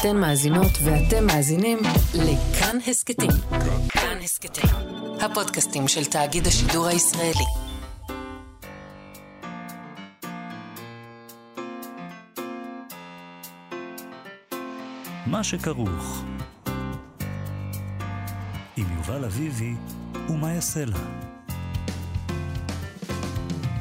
אתן מאזינות ואתם מאזינים לכאן הסכתים. כאן הסכתים, הפודקאסטים של תאגיד השידור הישראלי. מה שכרוך עם יובל אביבי יעשה לה.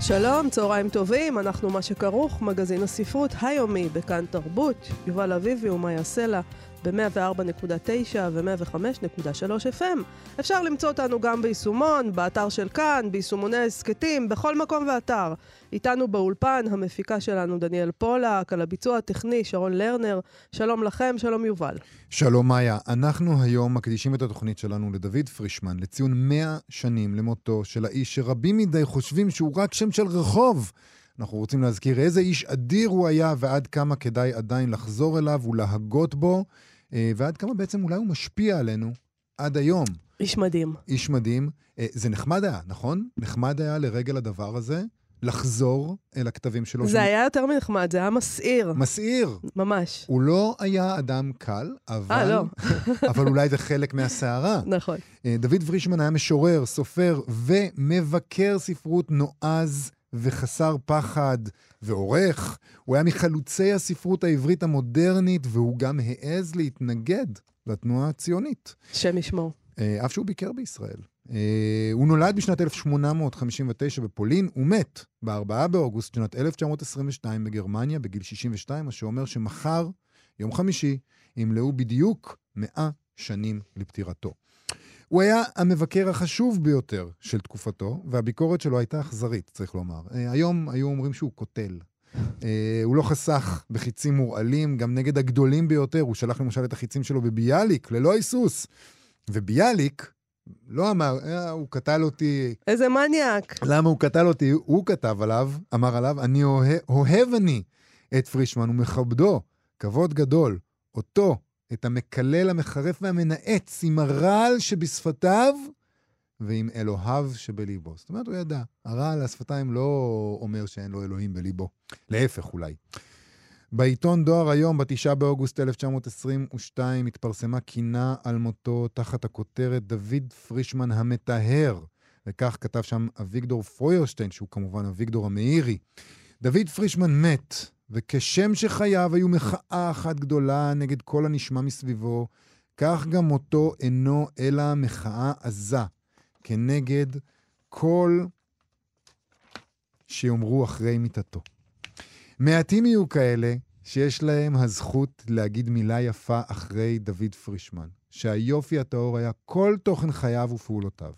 שלום, צהריים טובים, אנחנו מה שכרוך, מגזין הספרות היומי בכאן תרבות, יובל אביבי ומאיה סלע ב-104.9 ו-105.3 FM. אפשר למצוא אותנו גם ביישומון, באתר של כאן, ביישומוני ההסכתים, בכל מקום ואתר. איתנו באולפן המפיקה שלנו דניאל פולק, על הביצוע הטכני שרון לרנר. שלום לכם, שלום יובל. שלום מאיה, אנחנו היום מקדישים את התוכנית שלנו לדוד פרישמן, לציון 100 שנים למותו של האיש שרבים מדי חושבים שהוא רק שם של רחוב. אנחנו רוצים להזכיר איזה איש אדיר הוא היה ועד כמה כדאי עדיין לחזור אליו ולהגות בו, ועד כמה בעצם אולי הוא משפיע עלינו עד היום. איש מדהים. איש מדהים. אה, זה נחמד היה, נכון? נחמד היה לרגל הדבר הזה. לחזור אל הכתבים שלו. זה שהוא... היה יותר מנחמד, זה היה מסעיר. מסעיר. ממש. הוא לא היה אדם קל, אבל... אה, לא. אבל אולי זה חלק מהסערה. נכון. אה, דוד פרישמן היה משורר, סופר ומבקר ספרות נועז וחסר פחד ועורך. הוא היה מחלוצי הספרות העברית המודרנית, והוא גם העז להתנגד לתנועה הציונית. שם ישמור. אה, אף שהוא ביקר בישראל. אה, הוא נולד בשנת 1859 בפולין, הוא מת ב-4 באוגוסט שנת 1922 בגרמניה, בגיל 62, מה שאומר שמחר, יום חמישי, ימלאו בדיוק 100 שנים לפטירתו. הוא היה המבקר החשוב ביותר של תקופתו, והביקורת שלו הייתה אכזרית, צריך לומר. אה, היום היו אומרים שהוא קוטל. אה, הוא לא חסך בחיצים מורעלים, גם נגד הגדולים ביותר. הוא שלח למשל את החיצים שלו בביאליק, ללא היסוס. וביאליק לא אמר, אה, הוא קטל אותי. איזה מניאק. למה הוא קטל אותי? הוא כתב עליו, אמר עליו, אני אוהב, אוהב אני את פרישמן ומכבדו, כבוד גדול. אותו, את המקלל, המחרף והמנאץ, עם הרעל שבשפתיו ועם אלוהיו שבליבו. זאת אומרת, הוא ידע. הרעל השפתיים לא אומר שאין לו אלוהים בליבו. להפך אולי. בעיתון דואר היום, בתשעה באוגוסט 1922, התפרסמה קינה על מותו תחת הכותרת דוד פרישמן המטהר, וכך כתב שם אביגדור פרוירשטיין, שהוא כמובן אביגדור המאירי. דוד פרישמן מת, וכשם שחייו היו מחאה אחת גדולה נגד כל הנשמע מסביבו, כך גם מותו אינו אלא מחאה עזה כנגד כל שיאמרו אחרי מיתתו. מעטים יהיו כאלה שיש להם הזכות להגיד מילה יפה אחרי דוד פרישמן, שהיופי הטהור היה כל תוכן חייו ופעולותיו.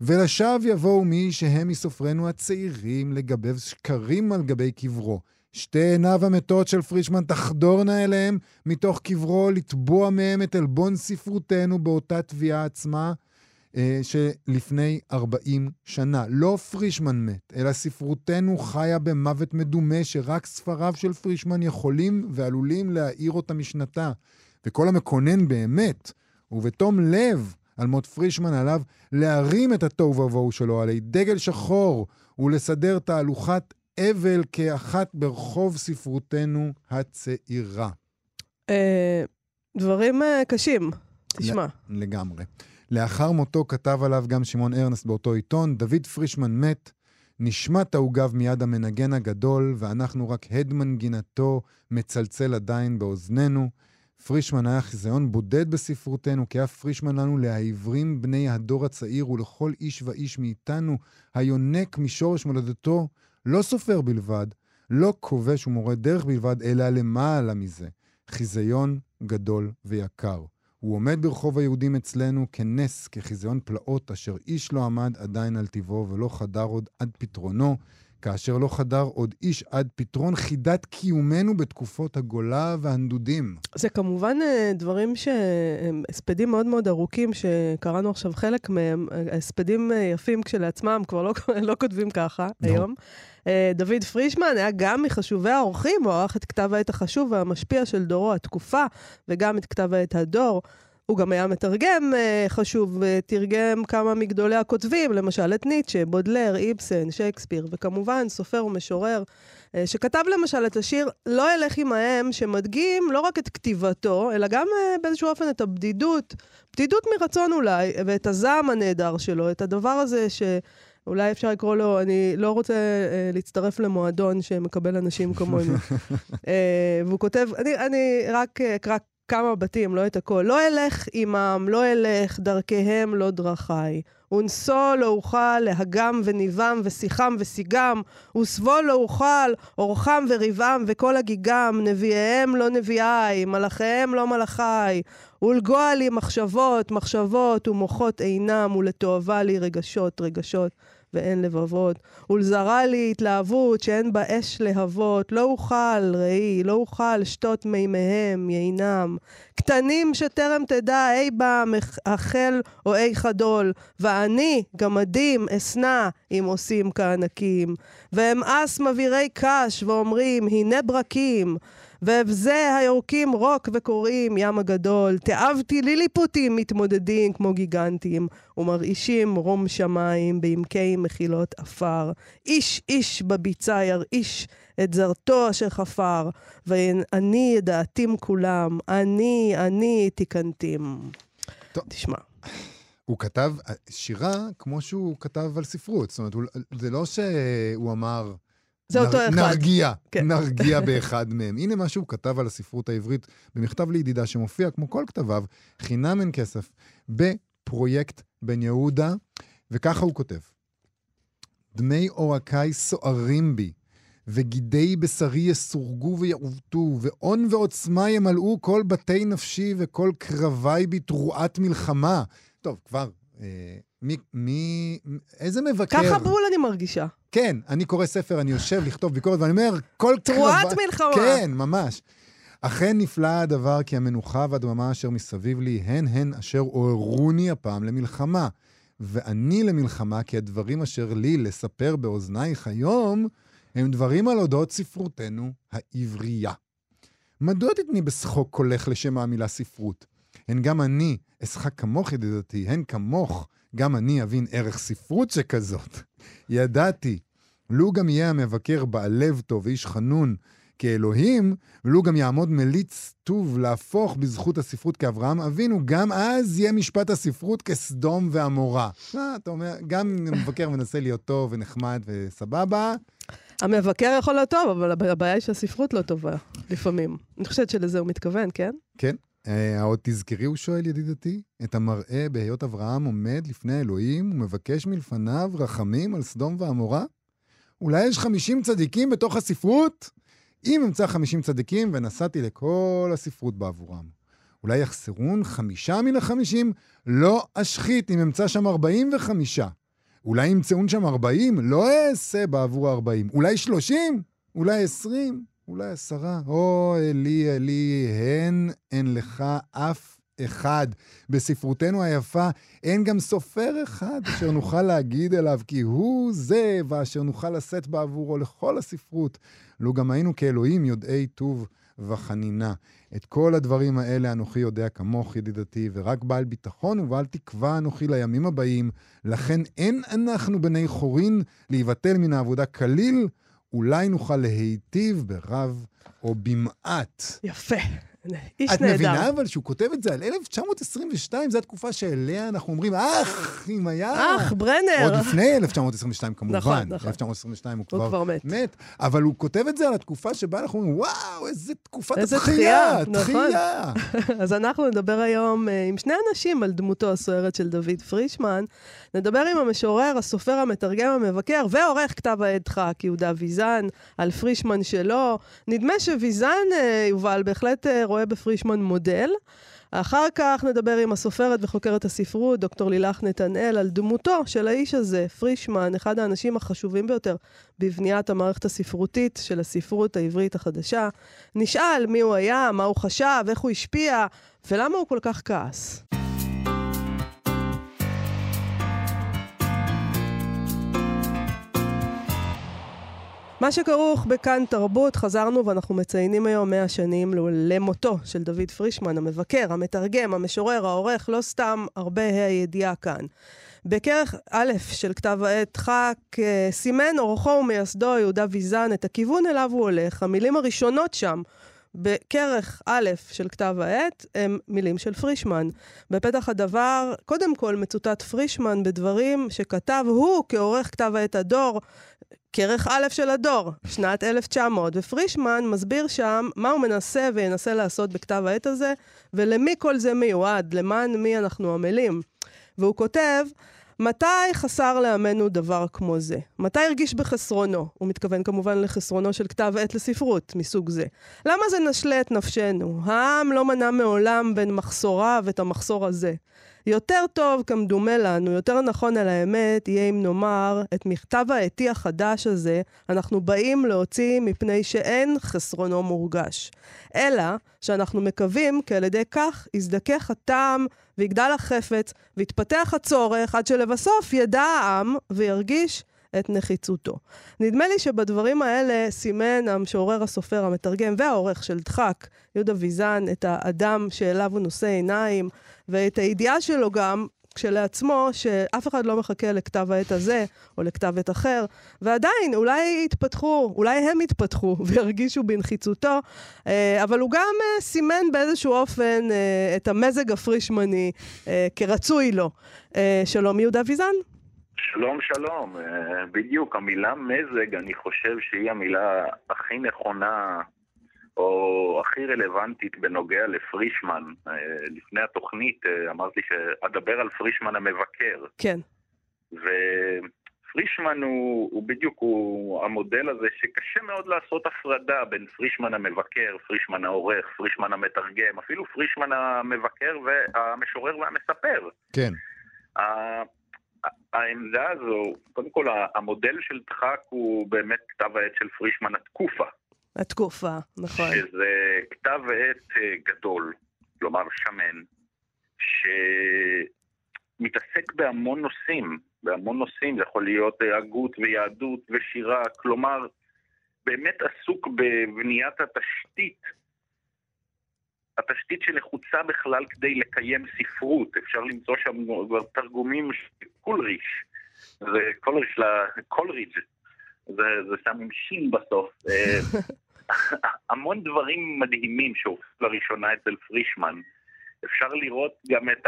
ולשווא יבואו מי שהם מסופרינו הצעירים לגבב שקרים על גבי קברו. שתי עיניו המתות של פרישמן תחדורנה אליהם מתוך קברו לתבוע מהם את עלבון ספרותנו באותה תביעה עצמה, אה, שלפני 40 שנה. לא פרישמן מת, אלא ספרותנו חיה במוות מדומה שרק ספריו של פרישמן יכולים ועלולים להאיר אותה משנתה. וכל המקונן באמת, ובתום לב, על מות פרישמן עליו להרים את התוהו ובוהו שלו עלי דגל שחור ולסדר תהלוכת אבל כאחת ברחוב ספרותנו הצעירה. אה, דברים אה, קשים, תשמע. לגמרי. לאחר מותו כתב עליו גם שמעון ארנסט באותו עיתון, דוד פרישמן מת, נשמת העוגב מיד המנגן הגדול, ואנחנו רק הד מנגינתו מצלצל עדיין באוזנינו. פרישמן היה חיזיון בודד בספרותנו, כי היה פרישמן לנו לעיוורים בני הדור הצעיר ולכל איש ואיש מאיתנו, היונק משורש מולדתו, לא סופר בלבד, לא כובש ומורה דרך בלבד, אלא למעלה מזה. חיזיון גדול ויקר. הוא עומד ברחוב היהודים אצלנו כנס, כחיזיון פלאות, אשר איש לא עמד עדיין על טיבו ולא חדר עוד עד פתרונו, כאשר לא חדר עוד איש עד פתרון חידת קיומנו בתקופות הגולה והנדודים. זה כמובן אה, דברים שהם הספדים מאוד מאוד ארוכים, שקראנו עכשיו חלק מהם, הספדים אה, יפים כשלעצמם, כבר לא, לא כותבים ככה no. היום. אה, דוד פרישמן היה גם מחשובי האורחים, הוא ערך את כתב העת החשוב והמשפיע של דורו, התקופה, וגם את כתב העת הדור. הוא גם היה מתרגם uh, חשוב, ותרגם כמה מגדולי הכותבים, למשל את ניטשה, בודלר, איבסן, שייקספיר, וכמובן סופר ומשורר, uh, שכתב למשל את השיר "לא אלך עמהם", שמדגים לא רק את כתיבתו, אלא גם באיזשהו אופן את הבדידות, בדידות מרצון אולי, ואת הזעם הנהדר שלו, את הדבר הזה ש... אולי אפשר לקרוא לו, אני לא רוצה אה, להצטרף למועדון שמקבל אנשים כמוני. אה, והוא כותב, אני, אני רק אקרא כמה בתים, לא את הכל. לא אלך עמם, לא אלך, דרכיהם לא דרכיי. אונסו לא אוכל, להגם וניבם, ושיחם ושיגם, וסבו לא אוכל, אורחם וריבם, וכל הגיגם, נביאיהם לא נביאי, מלאכיהם לא מלאכי. ולגוע לי מחשבות, מחשבות, ומוחות אינם, ולתועבה לי רגשות, רגשות. ואין לבבות, ולזרה לי התלהבות שאין בה אש להבות, לא אוכל, ראי, לא אוכל שתות מימיהם, יינם. קטנים שטרם תדע אי בם החל או אי חדול, ואני, גמדים, אשנא, אם עושים כענקים. ואמאס מבעירי קש, ואומרים, הנה ברקים. ואבזה היורקים רוק וקוראים ים הגדול, תאבתי ליליפוטים מתמודדים כמו גיגנטים, ומרעישים רום שמיים בעמקי מחילות עפר. איש איש בביצה ירעיש את זרתו אשר חפר, ואני ידעתים כולם, אני, אני תיקנתים. טוב. תשמע. הוא כתב שירה כמו שהוא כתב על ספרות. זאת אומרת, זה לא שהוא אמר... זה אותו אחד. נרגיע, כן. נרגיע באחד מהם. הנה מה שהוא כתב על הספרות העברית במכתב לידידה שמופיע, כמו כל כתביו, חינם אין כסף, בפרויקט בן יהודה, וככה הוא כותב: דמי עורקיי סוערים בי, וגידי בשרי יסורגו ויעוותו, ואון ועוצמה ימלאו כל בתי נפשי וכל קרבי בי תרועת מלחמה. טוב, כבר, אה, מי, מי, איזה מבקר... ככה בול אני מרגישה. כן, אני קורא ספר, אני יושב לכתוב ביקורת, ואני אומר, כל קרבה... תרועת מלחמה. כן, ממש. אכן נפלא הדבר, כי המנוחה והדממה אשר מסביב לי, הן הן אשר עוררוני הפעם למלחמה. ואני למלחמה, כי הדברים אשר לי לספר באוזנייך היום, הם דברים על אודות ספרותנו העברייה. מדוע תתני בשחוק קולך לשם המילה ספרות? הן גם אני אשחק כמוך, ידידתי, הן כמוך, גם אני אבין ערך ספרות שכזאת. ידעתי, לו גם יהיה המבקר בעל לב טוב ואיש חנון כאלוהים, ולו גם יעמוד מליץ טוב להפוך בזכות הספרות כאברהם אבינו, גם אז יהיה משפט הספרות כסדום ועמורה. מה, אתה אומר, גם מבקר מנסה להיות טוב ונחמד וסבבה. המבקר יכול להיות טוב, אבל הבעיה היא שהספרות לא טובה, לפעמים. אני חושבת שלזה הוא מתכוון, כן? כן. Uh, עוד תזכרי, הוא שואל, ידידתי, את המראה בהיות אברהם עומד לפני אלוהים ומבקש מלפניו רחמים על סדום ועמורה? אולי יש 50 צדיקים בתוך הספרות? אם אמצא 50 צדיקים ונסעתי לכל הספרות בעבורם. אולי יחסרון חמישה מן החמישים? לא אשחית אם אמצא שם 45. אולי ימצאון שם 40? לא אעשה בעבור ה-40. אולי 30? אולי 20? אולי עשרה. או, אלי, אלי, הן אין לך אף אחד. בספרותנו היפה אין גם סופר אחד אשר נוכל להגיד אליו כי הוא זה, ואשר נוכל לשאת בעבורו לכל הספרות. לו גם היינו כאלוהים יודעי טוב וחנינה. את כל הדברים האלה אנוכי יודע כמוך, ידידתי, ורק בעל ביטחון ובעל תקווה אנוכי לימים הבאים. לכן אין אנחנו בני חורין להיבטל מן העבודה כליל, אולי נוכל להיטיב ברב או במעט. יפה. איש את נהדר. את מבינה אבל שהוא כותב את זה על 1922, זו התקופה שאליה אנחנו אומרים, אך, אם היה... אך, ברנר. עוד לפני 1922 כמובן. נכון, נכון. 1922 הוא, הוא כבר, כבר מת. מת. אבל הוא כותב את זה על התקופה שבה אנחנו אומרים, וואו, איזה תקופת איזה התחייה, תחייה. נכון. אז אנחנו נדבר היום uh, עם שני אנשים על דמותו הסוערת של דוד פרישמן. נדבר עם המשורר, הסופר, המתרגם, המבקר, ועורך כתב העת ח"כ, יהודה ויזן, על פרישמן שלו. נדמה שוויזן, uh, יובל, בהחלט uh, רואה בפרישמן מודל. אחר כך נדבר עם הסופרת וחוקרת הספרות, דוקטור לילך נתנאל, על דמותו של האיש הזה, פרישמן, אחד האנשים החשובים ביותר בבניית המערכת הספרותית של הספרות העברית החדשה. נשאל מי הוא היה, מה הוא חשב, איך הוא השפיע, ולמה הוא כל כך כעס. מה שכרוך בכאן תרבות, חזרנו ואנחנו מציינים היום 100 שנים למותו של דוד פרישמן, המבקר, המתרגם, המשורר, העורך, לא סתם הרבה הידיעה כאן. בכרך א' של כתב העת חק אה, סימן עורכו ומייסדו יהודה ויזן את הכיוון אליו הוא הולך. המילים הראשונות שם בכרך א' של כתב העת הם מילים של פרישמן. בפתח הדבר, קודם כל מצוטט פרישמן בדברים שכתב הוא כעורך כתב העת הדור, כרך א' של הדור, שנת 1900, ופרישמן מסביר שם מה הוא מנסה וינסה לעשות בכתב העת הזה, ולמי כל זה מיועד, למען מי אנחנו עמלים. והוא כותב, מתי חסר לעמנו דבר כמו זה? מתי הרגיש בחסרונו? הוא מתכוון כמובן לחסרונו של כתב עת לספרות מסוג זה. למה זה נשלה את נפשנו? העם לא מנע מעולם בין מחסוריו את המחסור הזה. יותר טוב, כמדומה לנו, יותר נכון על האמת, יהיה אם נאמר, את מכתב העטי החדש הזה, אנחנו באים להוציא מפני שאין חסרונו מורגש. אלא שאנחנו מקווים כי על ידי כך יזדכך הטעם ויגדל החפץ ויתפתח הצורך עד שלבסוף ידע העם וירגיש את נחיצותו. נדמה לי שבדברים האלה סימן המשורר, הסופר, המתרגם והעורך של דחק, יהודה ויזן, את האדם שאליו הוא נושא עיניים, ואת הידיעה שלו גם, כשלעצמו, שאף אחד לא מחכה לכתב העת הזה, או לכתב עת אחר, ועדיין, אולי יתפתחו, אולי הם יתפתחו וירגישו בנחיצותו, אה, אבל הוא גם אה, סימן באיזשהו אופן אה, את המזג הפרישמני כרצוי לו. שלום, יהודה ויזן. שלום, שלום. בדיוק, המילה מזג, אני חושב שהיא המילה הכי נכונה או הכי רלוונטית בנוגע לפרישמן. אה, לפני התוכנית אה, אמרתי שאדבר על פרישמן המבקר. כן. ופרישמן הוא, הוא בדיוק, הוא המודל הזה שקשה מאוד לעשות הפרדה בין פרישמן המבקר, פרישמן העורך, פרישמן המתרגם, אפילו פרישמן המבקר והמשורר והמספר. כן. העמדה הזו, קודם כל המודל של דחק הוא באמת כתב העת של פרישמן התקופה. התקופה, נכון. שזה כתב עת אה, גדול, כלומר שמן, שמתעסק בהמון נושאים, בהמון נושאים, זה יכול להיות אה, הגות ויהדות ושירה, כלומר, באמת עסוק בבניית התשתית, התשתית שנחוצה בכלל כדי לקיים ספרות, אפשר למצוא שם תרגומים של קולריש, זה קולריש, קולריג', זה, זה שם עם שין בסוף. אה, המון דברים מדהימים שהופכו לראשונה אצל פרישמן. אפשר לראות גם את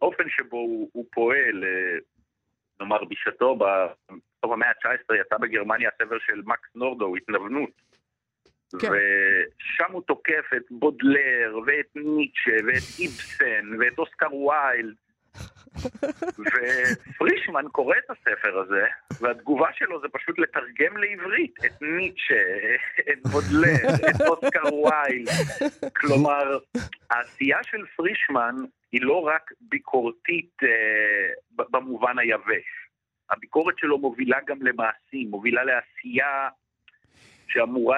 האופן שבו הוא, הוא פועל, אה, נאמר בשעתו, בסוף המאה ה-19 יצא בגרמניה הספר של מקס נורדו, התנוונות. כן. ושם הוא תוקף את בודלר, ואת ניטשה, ואת איבסן, ואת אוסקר ויילד, ופרישמן קורא את הספר הזה, והתגובה שלו זה פשוט לתרגם לעברית את ניטשה, את בודלר, את אוסקר וייל. כלומר, העשייה של פרישמן היא לא רק ביקורתית אה, במובן היבש. הביקורת שלו מובילה גם למעשים, מובילה לעשייה שאמורה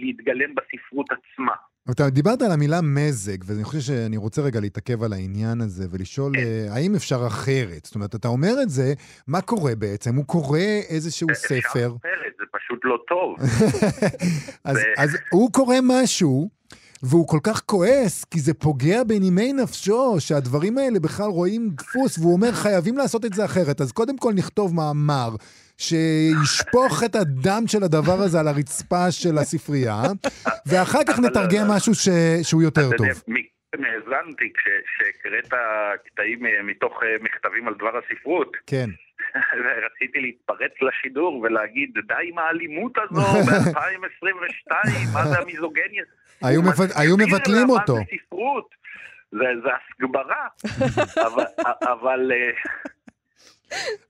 להתגלם בספרות עצמה. אתה דיברת על המילה מזג, ואני חושב שאני רוצה רגע להתעכב על העניין הזה ולשאול כן. uh, האם אפשר אחרת? זאת אומרת, אתה אומר את זה, מה קורה בעצם? הוא קורא איזשהו אפשר ספר... אפשר אחרת, זה פשוט לא טוב. אז, ו... אז הוא קורא משהו, והוא כל כך כועס, כי זה פוגע בנימי נפשו, שהדברים האלה בכלל רואים דפוס, והוא אומר, חייבים לעשות את זה אחרת. אז קודם כל נכתוב מאמר. שישפוך את הדם של הדבר הזה על הרצפה של הספרייה, ואחר כך נתרגם משהו ש... שהוא יותר טוב. האזנתי כשהקראת קטעים מתוך אה, מכתבים על דבר הספרות. כן. רציתי להתפרץ לשידור ולהגיד, די עם האלימות הזו ב-2022, מה זה המיזוגניה? היו מבטלים אותו. זה הסגברה, אבל אה,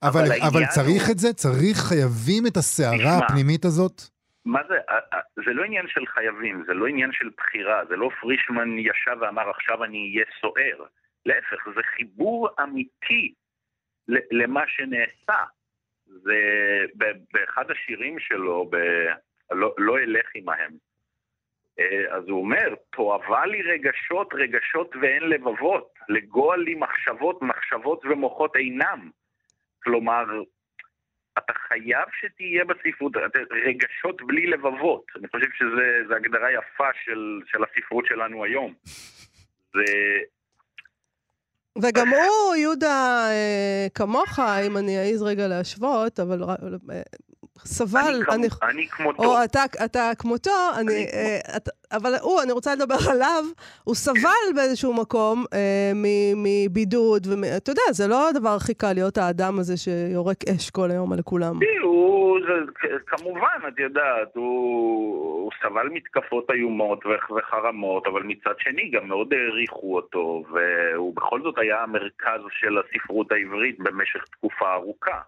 אבל, אבל, אבל צריך הוא... את זה? צריך, חייבים את הסערה הפנימית הזאת? מה זה? זה לא עניין של חייבים, זה לא עניין של בחירה, זה לא פרישמן ישב ואמר עכשיו אני אהיה סוער. להפך, זה חיבור אמיתי למה שנעשה. זה באחד השירים שלו, ב... לא, לא אלך עמהם. אה, אז הוא אומר, תועבה לי רגשות, רגשות ואין לבבות, לגוע לי מחשבות, מחשבות ומוחות אינם. כלומר, אתה חייב שתהיה בספרות, רגשות בלי לבבות. אני חושב שזו הגדרה יפה של, של הספרות שלנו היום. זה... וגם הוא, יהודה, אה, כמוך, אם אני אעז רגע להשוות, אבל אה, סבל, אני, אני, אני כמותו. או אתה, אתה כמותו, אני, אני אה, את, אבל הוא, אני רוצה לדבר עליו, הוא סבל באיזשהו מקום אה, מבידוד, ואתה יודע, זה לא הדבר הכי קל להיות האדם הזה שיורק אש כל היום על כולם. הוא, זה, כמובן, את יודעת, הוא, הוא סבל מתקפות איומות וחרמות, אבל מצד שני גם מאוד העריכו אותו, והוא בכל זאת היה המרכז של הספרות העברית במשך תקופה ארוכה.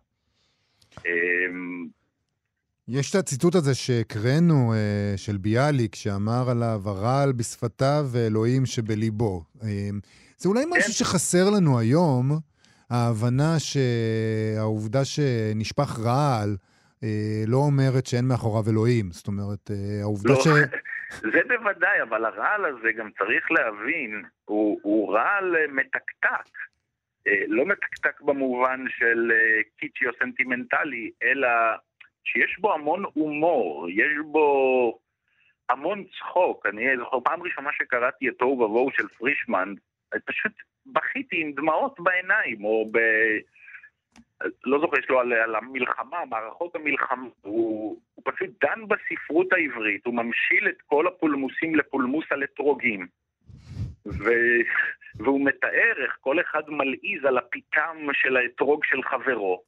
אמ, יש את הציטוט הזה שהקראנו אה, של ביאליק, שאמר עליו, הרעל בשפתיו ואלוהים שבליבו. אה, זה אולי משהו כן. שחסר לנו היום, ההבנה שהעובדה שנשפך רעל אה, לא אומרת שאין מאחוריו אלוהים. זאת אומרת, העובדה לא, ש... זה בוודאי, אבל הרעל הזה גם צריך להבין, הוא, הוא רעל מתקתק. לא מתקתק במובן של קיצ'י או סנטימנטלי, אלא שיש בו המון הומור, יש בו המון צחוק. אני זוכר פעם ראשונה שקראתי את תוהו ובוהו של פרישמן, פשוט בכיתי עם דמעות בעיניים, או ב... לא זוכר, יש לו על, על המלחמה, מערכות המלחמה, הוא, הוא פשוט דן בספרות העברית, הוא ממשיל את כל הפולמוסים לפולמוס על אתרוגים. ו... והוא מתאר איך כל אחד מלעיז על הפיתם של האתרוג של חברו.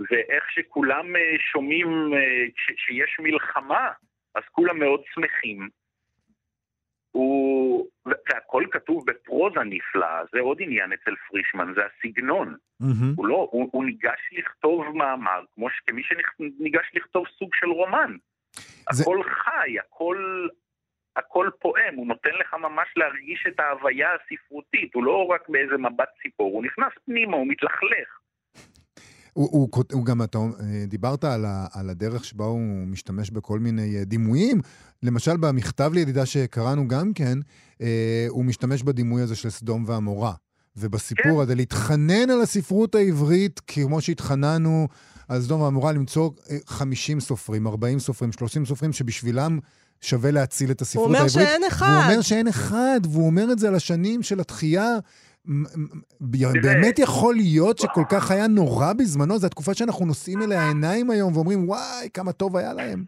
ואיך שכולם אה, שומעים אה, שיש מלחמה, אז כולם מאוד שמחים. הוא... והכל כתוב בפרוזה נפלאה, זה עוד עניין אצל פרישמן, זה הסגנון. Mm-hmm. הוא לא, הוא, הוא ניגש לכתוב מאמר, כמו ש... כמי שניגש לכתוב סוג של רומן. זה... הכל חי, הכל, הכל פועם, הוא נותן לך ממש להרגיש את ההוויה הספרותית, הוא לא רק באיזה מבט ציפור, הוא נכנס פנימה, הוא מתלכלך. הוא, הוא, הוא גם, אתה אה, דיברת על, ה, על הדרך שבה הוא משתמש בכל מיני אה, דימויים. למשל, במכתב לידידה שקראנו גם כן, אה, הוא משתמש בדימוי הזה של סדום ועמורה. ובסיפור כן. הזה, להתחנן על הספרות העברית, כמו שהתחננו על סדום ועמורה, למצוא 50 אה, סופרים, 40 סופרים, 30 סופרים, שבשבילם שווה להציל את הספרות העברית. הוא אומר שאין אחד. והוא אומר שאין אחד, והוא אומר את זה על השנים של התחייה. באמת יכול להיות שכל כך היה נורא בזמנו? זו התקופה שאנחנו נושאים אליה עיניים היום ואומרים, וואי, כמה טוב היה להם.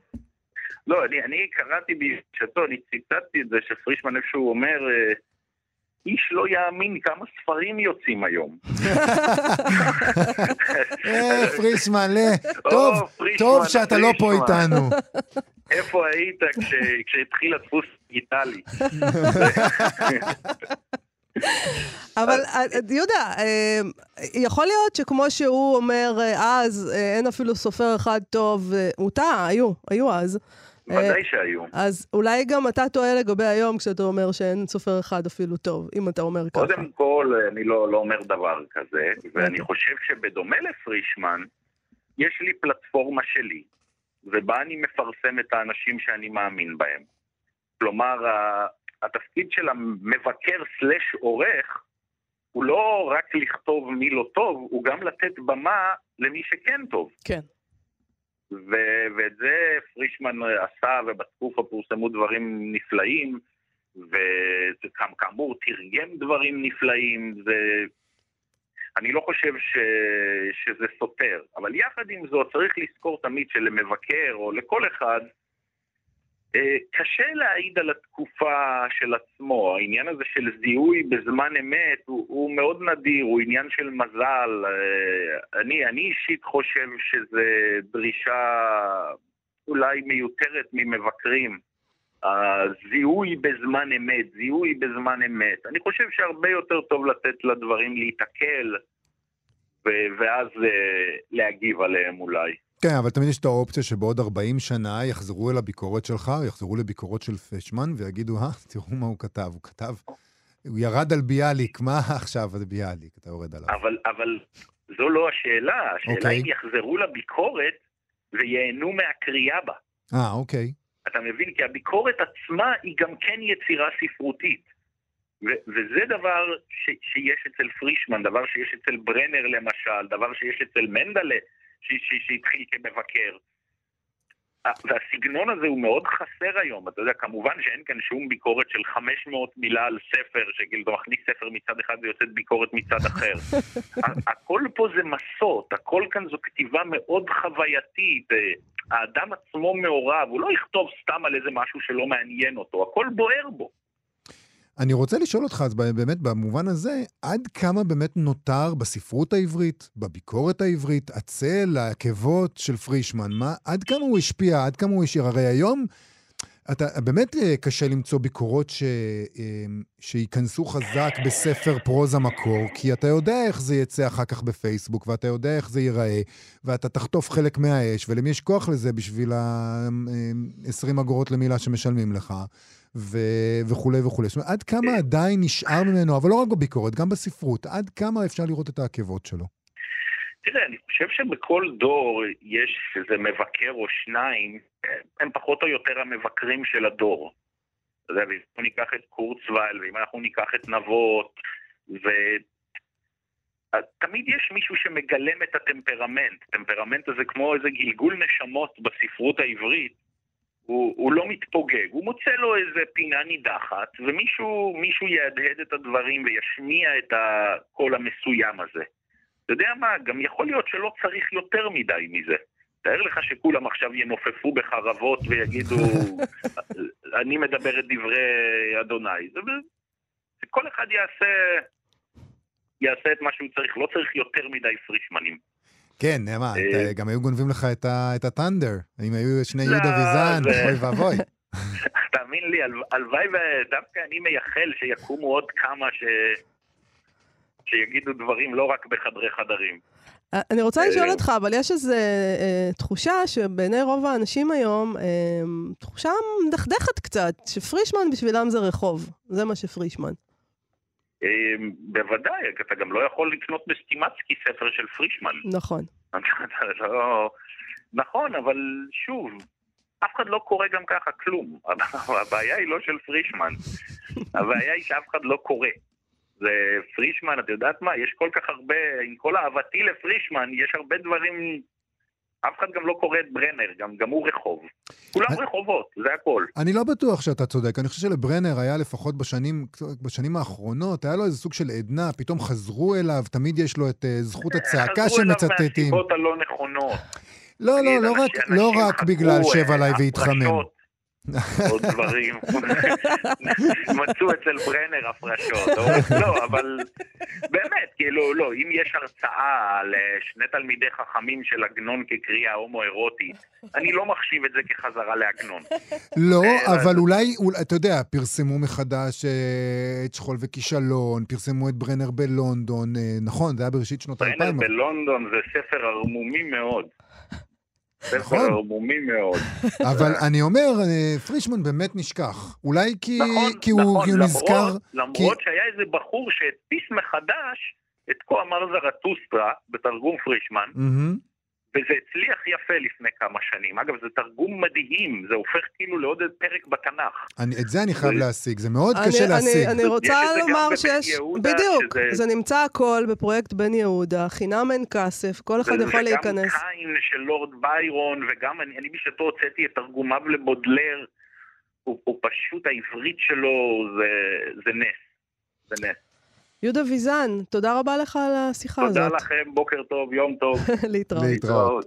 לא, אני, אני קראתי בשעתו, אני ציטטתי את זה, שפרישמן איפשהו אומר, אה, איש לא יאמין כמה ספרים יוצאים היום. אה, פרישמן, טוב, טוב שאתה לא פה איתנו. איפה היית כשהתחיל הדפוס דיגיטלי? אבל אה, יהודה, אה, יכול להיות שכמו שהוא אומר אה, אז, אין אפילו סופר אחד טוב, הוא טעה, היו, היו אז. ודאי שהיו. אז אולי גם אתה טועה לגבי היום כשאתה אומר שאין סופר אחד אפילו טוב, אם אתה אומר ככה. קודם כל, אני לא, לא אומר דבר כזה, ואני אוקיי. חושב שבדומה לפרישמן, יש לי פלטפורמה שלי, ובה אני מפרסם את האנשים שאני מאמין בהם. כלומר, התפקיד של המבקר סלש עורך הוא לא רק לכתוב מי לא טוב, הוא גם לתת במה למי שכן טוב. כן. ו- ואת זה פרישמן עשה, ובתקופה פורסמו דברים נפלאים, וכאמור תרגם דברים נפלאים, זה... אני לא חושב ש... שזה סותר, אבל יחד עם זאת צריך לזכור תמיד שלמבקר או לכל אחד קשה להעיד על התקופה של עצמו, העניין הזה של זיהוי בזמן אמת הוא, הוא מאוד נדיר, הוא עניין של מזל. אה, אני, אני אישית חושב שזו דרישה אולי מיותרת ממבקרים. הזיהוי בזמן אמת, זיהוי בזמן אמת. אני חושב שהרבה יותר טוב לתת לדברים להיתקל ואז אה, להגיב עליהם אולי. כן, אבל תמיד יש את האופציה שבעוד 40 שנה יחזרו אל הביקורת שלך, יחזרו לביקורות של פשמן, ויגידו, אה, תראו מה הוא כתב. הוא כתב, הוא ירד על ביאליק, מה עכשיו על ביאליק? אתה יורד עליו. אבל, אבל זו לא השאלה. השאלה okay. אוקיי. אם יחזרו לביקורת וייהנו מהקריאה בה. אה, אוקיי. אתה מבין? כי הביקורת עצמה היא גם כן יצירה ספרותית. ו- וזה דבר ש- שיש אצל פרישמן, דבר שיש אצל ברנר למשל, דבר שיש אצל מנדלה. שהתחיל כמבקר. והסגנון הזה הוא מאוד חסר היום, אתה יודע, כמובן שאין כאן שום ביקורת של 500 מילה על ספר, שכאילו אתה מכניס ספר מצד אחד ויוצאת ביקורת מצד אחר. הכל פה זה מסות, הכל כאן זו כתיבה מאוד חווייתית, האדם עצמו מעורב, הוא לא יכתוב סתם על איזה משהו שלא מעניין אותו, הכל בוער בו. אני רוצה לשאול אותך, אז באמת במובן הזה, עד כמה באמת נותר בספרות העברית, בביקורת העברית, הצל, העקבות של פרישמן? מה, עד כמה הוא השפיע, עד כמה הוא השאיר? הרי היום, אתה, באמת אה, קשה למצוא ביקורות ש, אה, שייכנסו חזק בספר פרוזה מקור, כי אתה יודע איך זה יצא אחר כך בפייסבוק, ואתה יודע איך זה ייראה, ואתה תחטוף חלק מהאש, ולמי יש כוח לזה בשביל ה-20 אה, אגורות למילה שמשלמים לך. ו- וכולי וכולי. זאת אומרת, עד כמה עדיין נשאר ממנו, אבל לא רק בביקורת, גם בספרות, עד כמה אפשר לראות את העקבות שלו? תראה, אני חושב שבכל דור יש איזה מבקר או שניים, הם פחות או יותר המבקרים של הדור. אתה יודע, אנחנו ניקח את קורצווייל, ואם אנחנו ניקח את נבות, ו... תמיד יש מישהו שמגלם את הטמפרמנט. טמפרמנט הזה כמו איזה גלגול נשמות בספרות העברית, הוא, הוא לא מתפוגג, הוא מוצא לו איזה פינה נידחת, ומישהו יהדהד את הדברים וישמיע את הקול המסוים הזה. אתה יודע מה, גם יכול להיות שלא צריך יותר מדי מזה. תאר לך שכולם עכשיו ינופפו בחרבות ויגידו, אני מדבר את דברי אדוני. כל אחד יעשה, יעשה את מה שהוא צריך, לא צריך יותר מדי פרישמנים. כן, מה, אה, גם היו גונבים לך את הטנדר. אם היו שני יהודה לא, ויזן, אוי ואבוי. תאמין לי, הלוואי ודווקא אני מייחל שיקומו עוד כמה ש... שיגידו דברים לא רק בחדרי חדרים. אה, אני רוצה לשאול אה, אותך, אבל יש איזו אה, תחושה שבעיני רוב האנשים היום, אה, תחושה מדכדכת קצת, שפרישמן בשבילם זה רחוב. זה מה שפרישמן. אמ, בוודאי, אתה גם לא יכול לקנות בסטימצקי ספר של פרישמן. נכון. לא... נכון, אבל שוב, אף אחד לא קורא גם ככה כלום. הבעיה היא לא של פרישמן, הבעיה היא שאף אחד לא קורא. זה פרישמן, את יודעת מה, יש כל כך הרבה, עם כל אהבתי לפרישמן, יש הרבה דברים אף אחד גם לא קורא את ברנר, גם, גם הוא רחוב. כולם אני, רחובות, זה הכל. אני לא בטוח שאתה צודק. אני חושב שלברנר היה לפחות בשנים, בשנים האחרונות, היה לו איזה סוג של עדנה, פתאום חזרו אליו, תמיד יש לו את uh, זכות הצעקה שמצטטים. חזרו אליו מהסיבות הלא נכונות. לא, לא, לא רק, לא רק בגלל שב עליי אה, והתחמם. עוד דברים. מצאו אצל ברנר הפרשות. לא, אבל באמת, כאילו, לא, אם יש הרצאה על אה, תלמידי חכמים של עגנון כקריאה הומואירוטית, אני לא מחשיב את זה כחזרה לעגנון. לא, אה, אבל אולי, אתה יודע, פרסמו מחדש אה, את שכול וכישלון, פרסמו את ברנר בלונדון, נכון? זה היה בראשית שנות האלפיים. ברנר בלונדון זה ספר ערמומי מאוד. ספר נכון. ערמומי מאוד. אבל אני אומר, אה, פרישמן באמת נשכח. אולי כי, נכון, כי הוא, נכון, הוא למרות, נזכר... למרות כי... שהיה איזה בחור שהדפיס מחדש את כה אמר זרטוסטרה בתרגום פרישמן, mm-hmm. וזה הצליח יפה לפני כמה שנים. אגב, זה תרגום מדהים, זה הופך כאילו לעוד פרק בתנ"ך. אני, את זה אני חייב להשיג, זה מאוד אני, קשה אני, להשיג. אני רוצה לומר שיש... יהודה, בדיוק, שזה... זה נמצא הכל בפרויקט בן יהודה, חינם אין כסף, כל אחד יכול להיכנס. וגם קיין של לורד ביירון, וגם אני, אני בשעתו הוצאתי את תרגומיו לבודלר, הוא, הוא פשוט, העברית שלו זה, זה נס. זה נס. יהודה ויזן, תודה רבה לך על השיחה תודה הזאת. תודה לכם, בוקר טוב, יום טוב. להתראות. להתראות.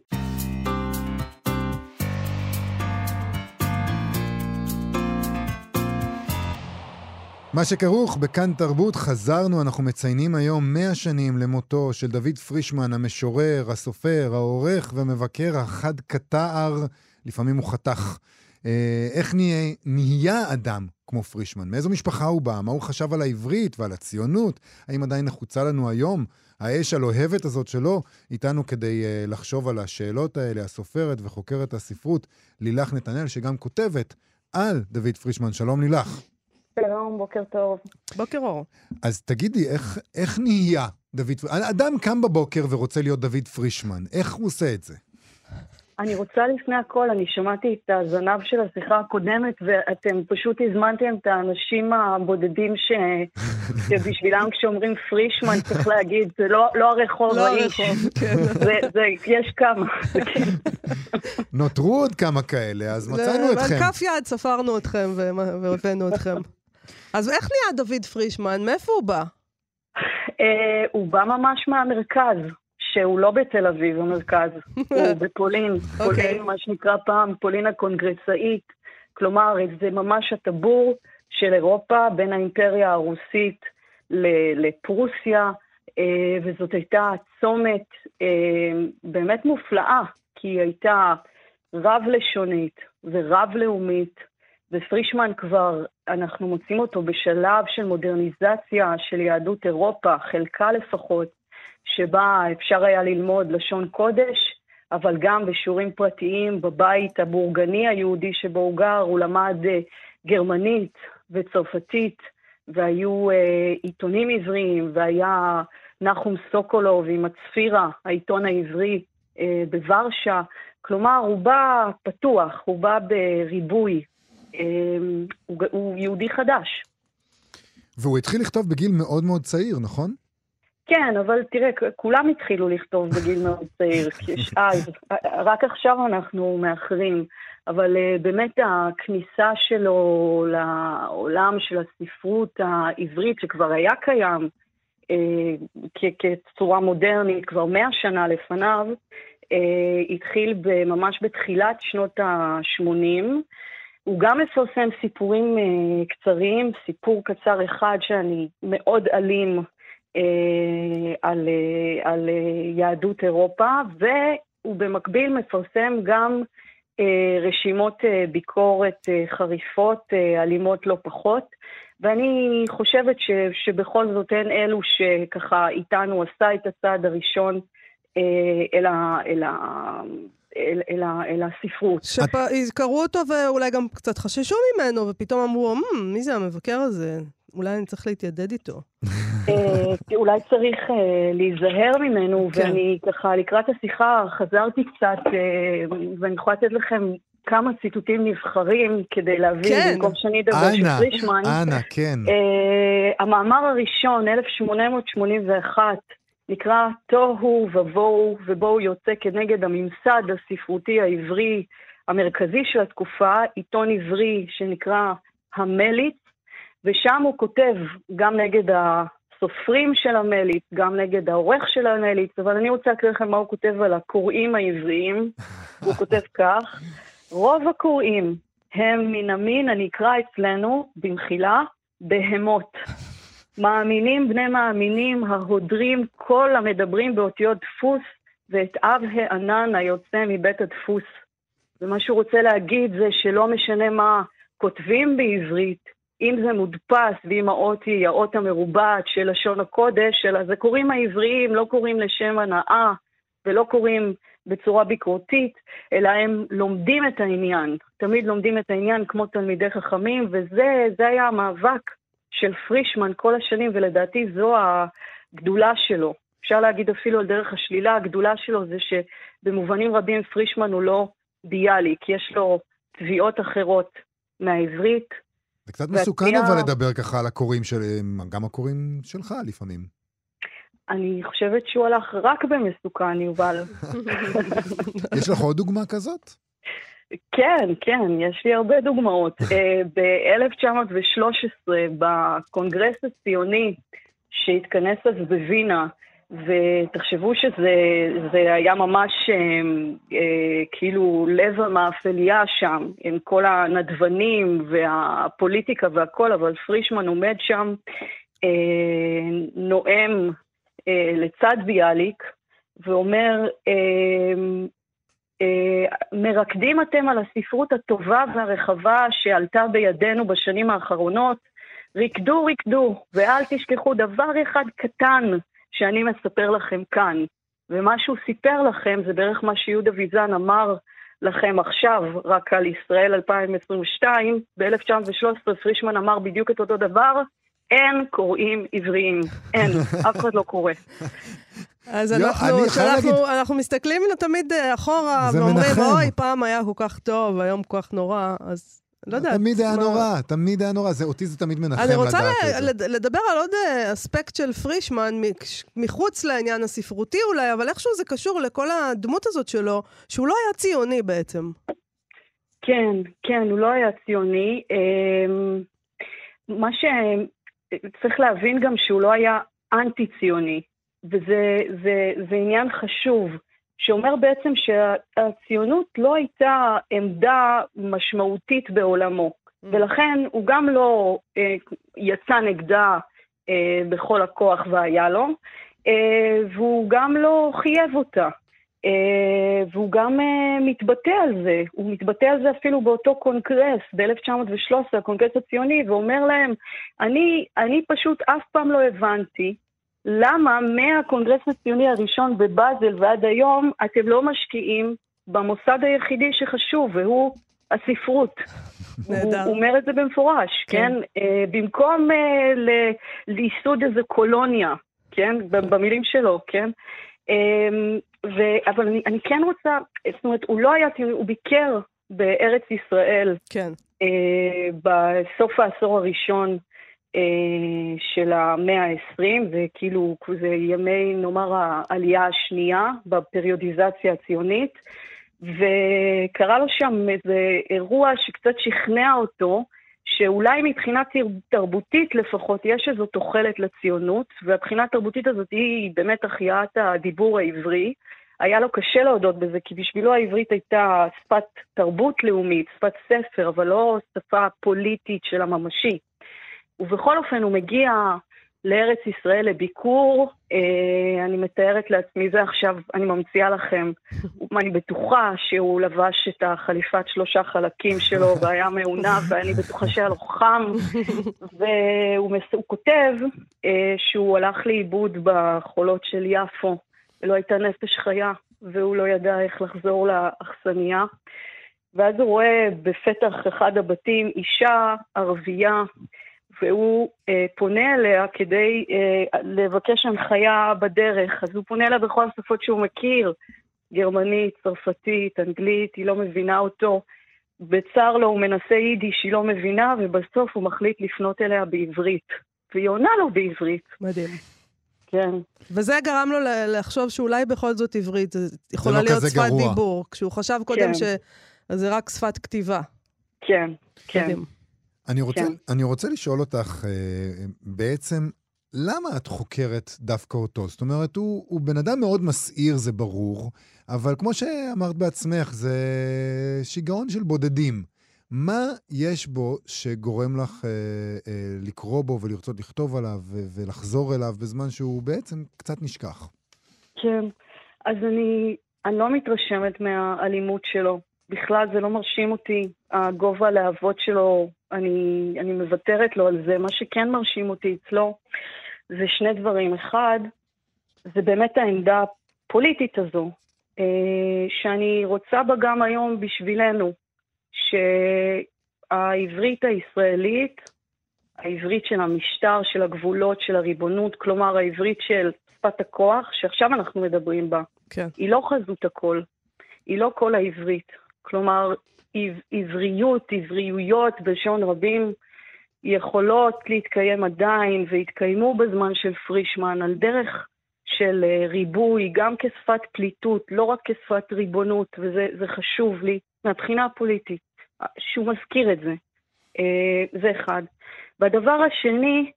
מה שכרוך בכאן תרבות, חזרנו, אנחנו מציינים היום 100 שנים למותו של דוד פרישמן, המשורר, הסופר, העורך ומבקר החד קטער, לפעמים הוא חתך. אה, איך נהיה, נהיה אדם כמו פרישמן? מאיזו משפחה הוא בא? מה הוא חשב על העברית ועל הציונות? האם עדיין נחוצה לנו היום האש הלוהבת הזאת שלו? איתנו כדי uh, לחשוב על השאלות האלה, הסופרת וחוקרת הספרות, לילך נתנאל, שגם כותבת על דוד פרישמן. שלום לילך. שלום, בוקר טוב. בוקר אור. אז תגידי, איך, איך נהיה דוד... פרישמן? אדם קם בבוקר ורוצה להיות דוד פרישמן, איך הוא עושה את זה? אני רוצה לפני הכל, אני שמעתי את הזנב של השיחה הקודמת, ואתם פשוט הזמנתם את האנשים הבודדים ש... שבשבילם כשאומרים פרישמן צריך להגיד, זה לא, לא הרחוב לא האיש. כן. זה, זה, יש כמה. נותרו עוד כמה כאלה, אז מצאנו אתכם. על כף יד ספרנו אתכם והבאנו אתכם. אז איך נהיה דוד פרישמן? מאיפה הוא בא? אה, הוא בא ממש מהמרכז, שהוא לא בתל אביב, המרכז. הוא בפולין. אוקיי. פולין, מה שנקרא פעם פולין הקונגרסאית. כלומר, זה ממש הטבור של אירופה בין האימפריה הרוסית לפרוסיה, אה, וזאת הייתה צומת אה, באמת מופלאה, כי היא הייתה רב-לשונית ורב-לאומית, ופרישמן כבר, אנחנו מוצאים אותו בשלב של מודרניזציה של יהדות אירופה, חלקה לפחות, שבה אפשר היה ללמוד לשון קודש, אבל גם בשיעורים פרטיים בבית הבורגני היהודי שבו הוא גר, הוא למד אה, גרמנית וצרפתית, והיו אה, עיתונים עבריים, והיה נחום סוקולוב עם הצפירה, העיתון העברי אה, בוורשה. כלומר, הוא בא פתוח, הוא בא בריבוי. הוא יהודי חדש. והוא התחיל לכתוב בגיל מאוד מאוד צעיר, נכון? כן, אבל תראה, כולם התחילו לכתוב בגיל מאוד צעיר, אז, רק עכשיו אנחנו מאחרים, אבל uh, באמת הכניסה שלו לעולם של הספרות העברית, שכבר היה קיים כ- כצורה מודרנית כבר מאה שנה לפניו, התחיל ממש בתחילת שנות ה-80. הוא גם מפרסם סיפורים קצרים, סיפור קצר אחד שאני מאוד אלים אה, על, אה, על אה, יהדות אירופה, והוא במקביל מפרסם גם אה, רשימות אה, ביקורת אה, חריפות, אה, אלימות לא פחות, ואני חושבת ש, שבכל זאת הן אלו שככה איתנו עשה את הצעד הראשון אה, אל, ה, אל, ה, אל, אל, אל הספרות. שקראו אותו ואולי גם קצת חששו ממנו, ופתאום אמרו, "מ, מי זה המבקר הזה? אולי אני צריך להתיידד איתו. אה, אולי צריך אה, להיזהר ממנו, כן. ואני ככה לקראת השיחה חזרתי קצת, אה, ואני יכולה לתת לכם כמה ציטוטים נבחרים כדי להבין, כן. במקום שאני אדבר של פרישמן. אנא, כן. אה, המאמר הראשון, 1881, נקרא תוהו ובוהו, ובוהו יוצא כנגד הממסד הספרותי העברי המרכזי של התקופה, עיתון עברי שנקרא המליץ, ושם הוא כותב גם נגד הסופרים של המליץ, גם נגד העורך של המליץ, אבל אני רוצה להקריא לכם מה הוא כותב על הקוראים העבריים. הוא כותב כך, רוב הקוראים הם מן המין הנקרא אצלנו, במחילה, בהמות. מאמינים בני מאמינים, ההודרים כל המדברים באותיות דפוס, ואת אב הענן היוצא מבית הדפוס. ומה שהוא רוצה להגיד זה שלא משנה מה כותבים בעברית, אם זה מודפס ואם האות היא האות המרובעת של לשון הקודש, אלא זה קוראים העבריים, לא קוראים לשם הנאה ולא קוראים בצורה ביקורתית, אלא הם לומדים את העניין, תמיד לומדים את העניין כמו תלמידי חכמים, וזה זה היה המאבק של פרישמן כל השנים, ולדעתי זו הגדולה שלו. אפשר להגיד אפילו על דרך השלילה, הגדולה שלו זה שבמובנים רבים פרישמן הוא לא ביאליק, יש לו תביעות אחרות מהעברית, זה קצת והתביעה- מסוכן אבל לדבר ככה על הקוראים של... גם הקוראים שלך לפעמים. אני חושבת שהוא הלך רק במסוכן, יובל. יש לך עוד דוגמה כזאת? כן, כן, יש לי הרבה דוגמאות. ב-1913, בקונגרס הציוני שהתכנס אז בווינה, ותחשבו שזה זה היה ממש אה, אה, כאילו לב המאפליה שם, עם כל הנדבנים והפוליטיקה והכל, אבל פרישמן עומד שם, אה, נואם אה, לצד ביאליק, ואומר, אה, אה, מרקדים אתם על הספרות הטובה והרחבה שעלתה בידינו בשנים האחרונות, רקדו, רקדו, ואל תשכחו דבר אחד קטן שאני מספר לכם כאן. ומה שהוא סיפר לכם זה בערך מה שיהודה ויזן אמר לכם עכשיו, רק על ישראל 2022. ב-1913 פרישמן אמר בדיוק את אותו דבר, אין קוראים עבריים. אין, אף אחד לא קורא. אז לא, אנחנו, שאנחנו, להגיד- אנחנו מסתכלים תמיד אה, אחורה, ואומרים, מנחם. אוי, פעם היה כל כך טוב, היום כל כך נורא, אז לא יודעת. תמיד היה מה- נורא, תמיד היה נורא. זה, אותי זה תמיד מנחם אני רוצה לדעת את זה. לד- לדבר על עוד אה, אספקט של פרישמן, מחוץ לעניין הספרותי אולי, אבל איכשהו זה קשור לכל הדמות הזאת שלו, שהוא לא היה ציוני בעצם. כן, כן, הוא לא היה ציוני. אמ, מה שצריך להבין גם שהוא לא היה אנטי-ציוני, וזה זה, זה עניין חשוב, שאומר בעצם שהציונות לא הייתה עמדה משמעותית בעולמו, ולכן הוא גם לא אה, יצא נגדה אה, בכל הכוח והיה לו, אה, והוא גם לא חיבב אותה. אה, והוא גם אה, מתבטא על זה, הוא מתבטא על זה אפילו באותו קונגרס ב-1913, הקונגרס הציוני, ואומר להם, אני, אני פשוט אף פעם לא הבנתי למה מהקונגרס הציוני הראשון בבאזל ועד היום אתם לא משקיעים במוסד היחידי שחשוב, והוא הספרות. הוא, אומר את זה במפורש, כן. כן? Uh, במקום ל- לייסוד איזה קולוניה, כן? במילים שלו, כן? אמ, ו- אבל אני, אני כן רוצה, זאת אומרת, הוא לא היה, הוא ביקר בארץ ישראל כן. אה, בסוף העשור הראשון אה, של המאה ה-20, זה כאילו, זה ימי, נאמר, העלייה השנייה בפריודיזציה הציונית, וקרה לו שם איזה אירוע שקצת שכנע אותו, שאולי מבחינה תר- תרבותית לפחות יש איזו תוחלת לציונות, והבחינה התרבותית הזאת היא באמת החייאת הדיבור העברי. היה לו קשה להודות בזה, כי בשבילו העברית הייתה שפת תרבות לאומית, שפת ספר, אבל לא שפה פוליטית של הממשי. ובכל אופן הוא מגיע לארץ ישראל לביקור, אה, אני מתארת לעצמי, זה עכשיו, אני ממציאה לכם, אני בטוחה שהוא לבש את החליפת שלושה חלקים שלו והיה מעונב, ואני בטוחה שהיה לו חם, והוא מס... כותב אה, שהוא הלך לאיבוד בחולות של יפו, ולא הייתה נפש חיה, והוא לא ידע איך לחזור לאכסניה. ואז הוא רואה בפתח אחד הבתים אישה ערבייה, והוא אה, פונה אליה כדי אה, לבקש הנחיה בדרך. אז הוא פונה אליה בכל השפות שהוא מכיר, גרמנית, צרפתית, אנגלית, היא לא מבינה אותו. בצר לו הוא מנסה יידיש, היא לא מבינה, ובסוף הוא מחליט לפנות אליה בעברית. והיא עונה לו בעברית, מדהים. כן. וזה גרם לו לחשוב שאולי בכל זאת עברית, זה יכולה לא להיות שפת גרוע. דיבור, כשהוא חשב קודם כן. שזה רק שפת כתיבה. כן, כן. מדהים. אני רוצה, כן. אני רוצה לשאול אותך, אה, בעצם, למה את חוקרת דווקא אותו? זאת אומרת, הוא, הוא בן אדם מאוד מסעיר, זה ברור, אבל כמו שאמרת בעצמך, זה שיגעון של בודדים. מה יש בו שגורם לך אה, אה, לקרוא בו ולרצות לכתוב עליו ו- ולחזור אליו בזמן שהוא בעצם קצת נשכח? כן, אז אני, אני לא מתרשמת מהאלימות שלו. בכלל זה לא מרשים אותי. הגובה הלהבות שלו, אני, אני מוותרת לו על זה. מה שכן מרשים אותי אצלו זה שני דברים. אחד, זה באמת העמדה הפוליטית הזו, אה, שאני רוצה בה גם היום בשבילנו, שהעברית הישראלית, העברית של המשטר, של הגבולות, של הריבונות, כלומר העברית של שפת הכוח, שעכשיו אנחנו מדברים בה, כן. היא לא חזות הכל, היא לא כל העברית. כלומר, עבריות, עבריויות בלשון רבים, יכולות להתקיים עדיין והתקיימו בזמן של פרישמן על דרך של אה, ריבוי, גם כשפת פליטות, לא רק כשפת ריבונות, וזה זה חשוב לי מהבחינה הפוליטית, אה, שהוא מזכיר את זה. אה, זה אחד. והדבר השני,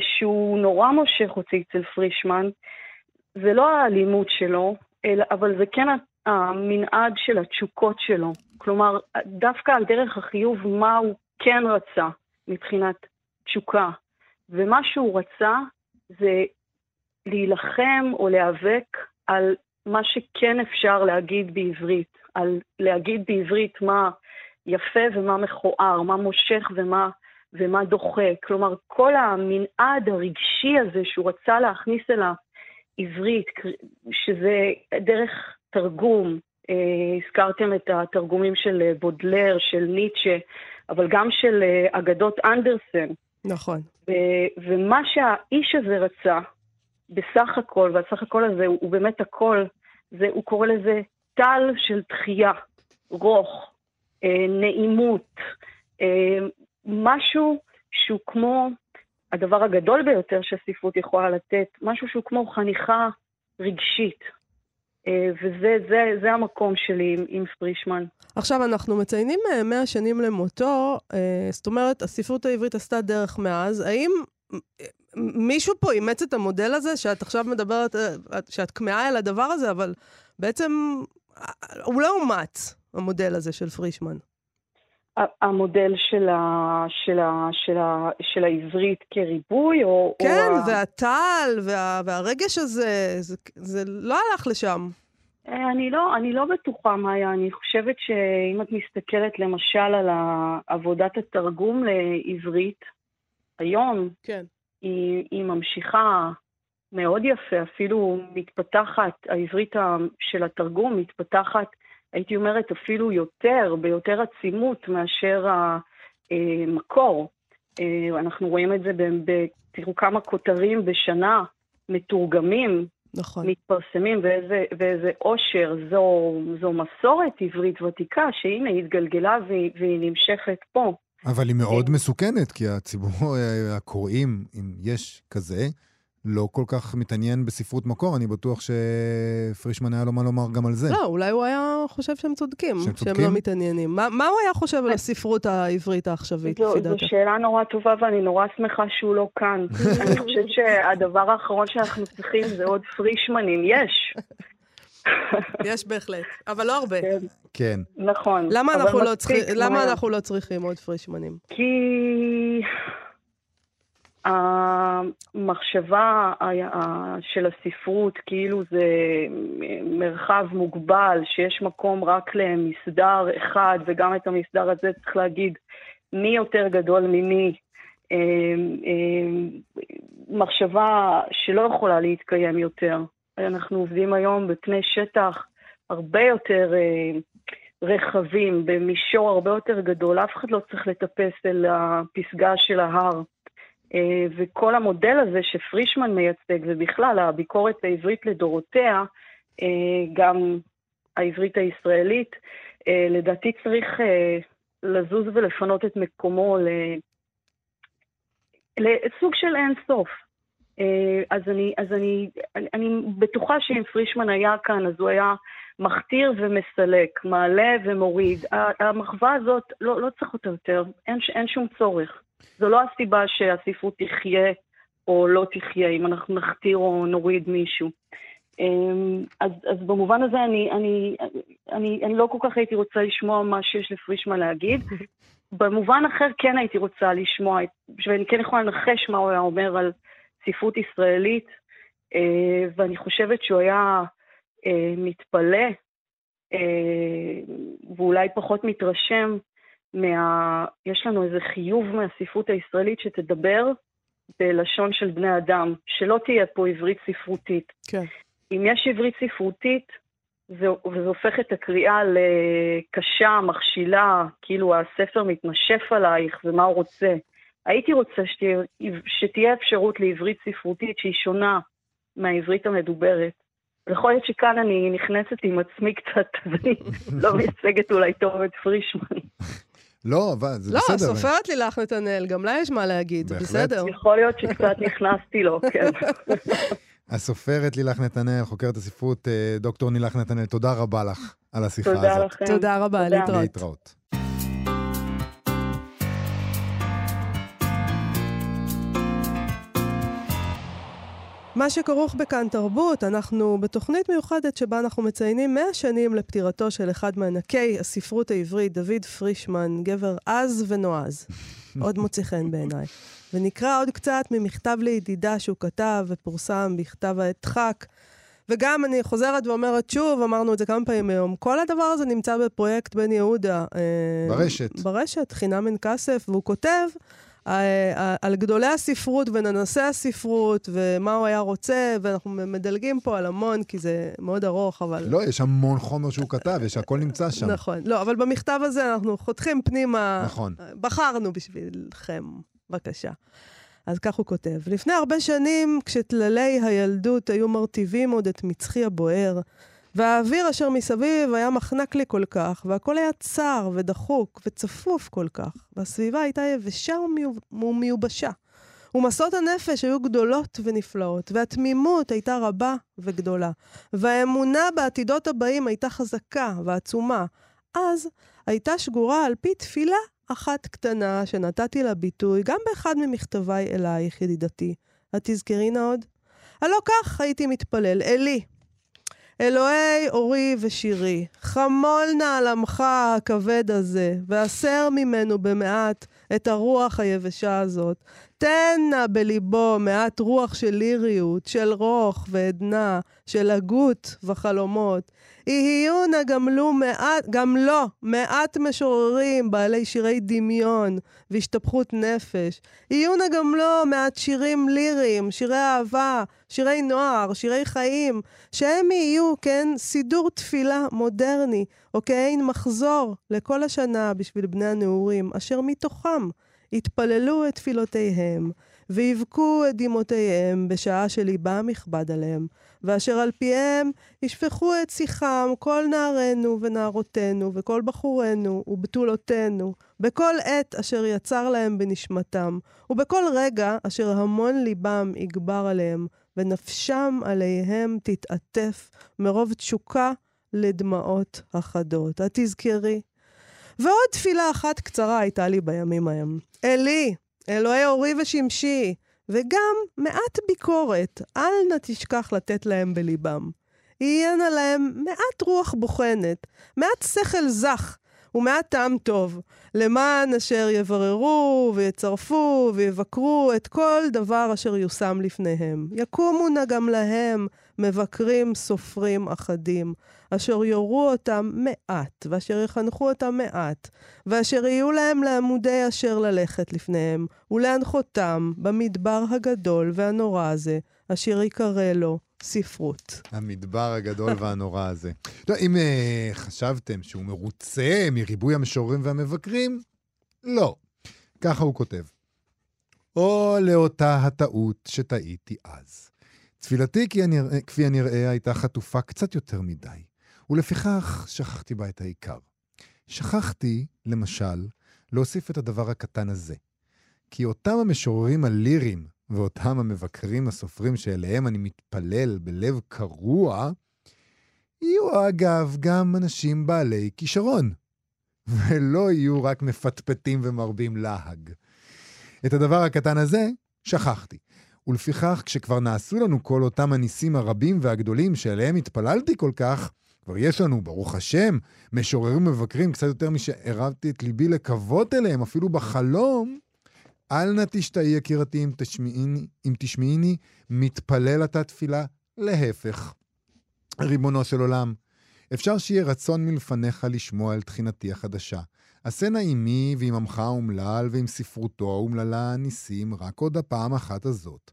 שהוא נורא מושך אותי אצל פרישמן, זה לא האלימות שלו, אבל זה כן המנעד של התשוקות שלו. כלומר, דווקא על דרך החיוב, מה הוא כן רצה מבחינת תשוקה. ומה שהוא רצה זה להילחם או להיאבק על מה שכן אפשר להגיד בעברית, על להגיד בעברית מה יפה ומה מכוער, מה מושך ומה, ומה דוחה. כלומר, כל המנעד הרגשי הזה שהוא רצה להכניס אל העברית, שזה דרך תרגום, אה, הזכרתם את התרגומים של אה, בודלר, של ניטשה, אבל גם של אה, אגדות אנדרסן. נכון. ו- ומה שהאיש הזה רצה, בסך הכל, והסך הכל הזה הוא, הוא באמת הכל, זה, הוא קורא לזה טל של תחייה, רוך, אה, נעימות, אה, משהו שהוא כמו הדבר הגדול ביותר שהספרות יכולה לתת, משהו שהוא כמו חניכה רגשית. אה, וזה זה, זה המקום שלי עם, עם פרישמן. עכשיו, אנחנו מציינים 100 שנים למותו, זאת אומרת, הספרות העברית עשתה דרך מאז. האם מישהו פה אימץ את המודל הזה, שאת עכשיו מדברת, שאת כמהה אל הדבר הזה, אבל בעצם הוא לא אומץ, המודל הזה של פרישמן. המודל של, ה, של, ה, של, ה, של העברית כריבוי, או... כן, או והטל, וה, והרגש הזה, זה, זה לא הלך לשם. אה, אני לא, אני לא בטוחה, מאיה. אני חושבת שאם את מסתכלת למשל על עבודת התרגום לעברית, היום, כן. היא, היא ממשיכה מאוד יפה, אפילו מתפתחת, העברית של התרגום מתפתחת הייתי אומרת אפילו יותר, ביותר עצימות מאשר המקור. אה, אנחנו רואים את זה, ב, תראו כמה כותרים בשנה מתורגמים, נכון. מתפרסמים, ואיזה, ואיזה עושר, זו, זו מסורת עברית ותיקה, שהנה היא התגלגלה והיא, והיא נמשכת פה. אבל היא מאוד אה. מסוכנת, כי הציבור אה, הקוראים, אם יש כזה, לא כל כך מתעניין בספרות מקור, אני בטוח שפרישמן היה לו מה לומר גם על זה. לא, אולי הוא היה חושב שהם צודקים, שהם, צודקים? שהם לא מתעניינים. מה, מה הוא היה חושב על הספרות העברית העכשווית, לפי דעתך? זו שאלה נורא טובה, ואני נורא שמחה שהוא לא כאן. אני חושבת שהדבר האחרון שאנחנו צריכים זה עוד פרישמנים. יש. יש בהחלט, אבל לא הרבה. כן. כן. נכון. למה, אנחנו לא. למה אנחנו לא צריכים עוד פרישמנים? כי... המחשבה של הספרות, כאילו זה מרחב מוגבל, שיש מקום רק למסדר אחד, וגם את המסדר הזה צריך להגיד מי יותר גדול ממי. אמ, אמ, מחשבה שלא יכולה להתקיים יותר. אנחנו עובדים היום בפני שטח הרבה יותר אה, רחבים, במישור הרבה יותר גדול. אף אחד לא צריך לטפס אל הפסגה של ההר. אה, וכל המודל הזה שפרישמן מייצג, ובכלל הביקורת העברית לדורותיה, אה, גם העברית הישראלית, אה, לדעתי צריך לזוז ולפנות את מקומו לסוג של אין סוף. אז, אני, אז אני, אני בטוחה שאם פרישמן היה כאן, אז הוא היה מכתיר ומסלק, מעלה ומוריד. המחווה הזאת, לא, לא צריך אותה יותר, אין, אין שום צורך. זו לא הסיבה שהספרות תחיה או לא תחיה, אם אנחנו נכתיר או נוריד מישהו. אמ, אז, אז במובן הזה אני, אני, אני, אני לא כל כך הייתי רוצה לשמוע מה שיש לפרישמן להגיד. במובן אחר כן הייתי רוצה לשמוע, ואני כן יכולה לנחש מה הוא היה אומר על ספרות ישראלית, אה, ואני חושבת שהוא היה אה, מתפלא, אה, ואולי פחות מתרשם מה... יש לנו איזה חיוב מהספרות הישראלית שתדבר בלשון של בני אדם, שלא תהיה פה עברית ספרותית. כן. אם יש עברית ספרותית, זה, וזה הופך את הקריאה לקשה, מכשילה, כאילו הספר מתנשף עלייך ומה הוא רוצה. הייתי רוצה שתהיה, שתהיה אפשרות לעברית ספרותית שהיא שונה מהעברית המדוברת. יכול להיות שכאן אני נכנסת עם עצמי קצת, ואני לא מייצגת אולי טוב את פרישמן. לא, אבל זה לא, בסדר. לא, סופרת לילך נתנאל, גם לה יש מה להגיד, זה בסדר. יכול להיות שקצת נכנסתי לו, כן. הסופרת לילך נתנאל, חוקרת הספרות, אה, דוקטור לילך נתנאל, תודה רבה לך על השיחה תודה הזאת. לכם. תודה רבה, להתראות. להתראות. מה שכרוך בכאן תרבות, אנחנו בתוכנית מיוחדת שבה אנחנו מציינים 100 שנים לפטירתו של אחד מענקי הספרות העברית, דוד פרישמן, גבר עז ונועז. עוד מוצא חן בעיניי. ונקרא עוד קצת ממכתב לידידה שהוא כתב ופורסם בכתב הדחק. וגם אני חוזרת ואומרת שוב, אמרנו את זה כמה פעמים היום, כל הדבר הזה נמצא בפרויקט בן יהודה. אה, ברשת. ברשת, חינם אין כסף, והוא כותב על גדולי הספרות וננסי הספרות, ומה הוא היה רוצה, ואנחנו מדלגים פה על המון, כי זה מאוד ארוך, אבל... לא, יש המון חומר שהוא כתב, יש הכל נמצא שם. נכון. לא, אבל במכתב הזה אנחנו חותכים פנימה... נכון. בחרנו בשבילכם, בבקשה. אז כך הוא כותב: לפני הרבה שנים, כשטללי הילדות היו מרטיבים עוד את מצחי הבוער, והאוויר אשר מסביב היה מחנק לי כל כך, והכל היה צר ודחוק וצפוף כל כך, והסביבה הייתה יבשה ומיוב- ומיובשה. ומסעות הנפש היו גדולות ונפלאות, והתמימות הייתה רבה וגדולה, והאמונה בעתידות הבאים הייתה חזקה ועצומה. אז הייתה שגורה על פי תפילה אחת קטנה שנתתי לה ביטוי גם באחד ממכתביי אלייך, ידידתי. את תזכרי נא עוד? הלא כך הייתי מתפלל, אלי. אלוהי אורי ושירי, חמול נא על עמך הכבד הזה, והסר ממנו במעט את הרוח היבשה הזאת. תן נא בליבו מעט רוח של ליריות, של רוך ועדנה, של הגות וחלומות. יהיו נא גם לו מעט, גם לו, מעט משוררים בעלי שירי דמיון והשתפכות נפש. יהיו נא גם לו מעט שירים ליריים, שירי אהבה, שירי נוער, שירי חיים, שהם יהיו, כן, סידור תפילה מודרני, או כעין מחזור לכל השנה בשביל בני הנעורים, אשר מתוכם יתפללו את תפילותיהם, ויבכו את דמעותיהם בשעה שליבם יכבד עליהם, ואשר על פיהם ישפכו את שיחם כל נערינו ונערותינו, וכל בחורינו ובתולותינו, בכל עת אשר יצר להם בנשמתם, ובכל רגע אשר המון ליבם יגבר עליהם, ונפשם עליהם תתעטף מרוב תשוקה לדמעות אחדות. את תזכרי. ועוד תפילה אחת קצרה הייתה לי בימים ההם. אלי, אלוהי אורי ושמשי, וגם מעט ביקורת, אל נא תשכח לתת להם בליבם. יהיינה להם מעט רוח בוחנת, מעט שכל זך, ומעט טעם טוב, למען אשר יבררו ויצרפו ויבקרו את כל דבר אשר יושם לפניהם. יקומו נא גם להם מבקרים סופרים אחדים, אשר יורו אותם מעט, ואשר יחנכו אותם מעט, ואשר יהיו להם לעמודי אשר ללכת לפניהם, ולהנחותם במדבר הגדול והנורא הזה, אשר יקרא לו ספרות. המדבר הגדול והנורא הזה. טוב, אם uh, חשבתם שהוא מרוצה מריבוי המשוררים והמבקרים, לא. ככה הוא כותב. או לאותה הטעות שטעיתי אז. תפילתי כי הנראה, כפי הנראה הייתה חטופה קצת יותר מדי, ולפיכך שכחתי בה את העיקר. שכחתי, למשל, להוסיף את הדבר הקטן הזה. כי אותם המשוררים הליריים ואותם המבקרים הסופרים שאליהם אני מתפלל בלב קרוע, יהיו אגב גם אנשים בעלי כישרון, ולא יהיו רק מפטפטים ומרבים להג. את הדבר הקטן הזה שכחתי. ולפיכך, כשכבר נעשו לנו כל אותם הניסים הרבים והגדולים שאליהם התפללתי כל כך, כבר יש לנו, ברוך השם, משוררים ומבקרים קצת יותר משערבתי את ליבי לקוות אליהם, אפילו בחלום, אל נא תשתהי יקירתי אם תשמעיני, אם תשמעיני, מתפלל אתה תפילה, להפך. ריבונו של עולם, אפשר שיהיה רצון מלפניך לשמוע על תחינתי החדשה. עשה נא עמי ועם עמך האומלל ועם ספרותו האומללה הניסים רק עוד הפעם אחת הזאת.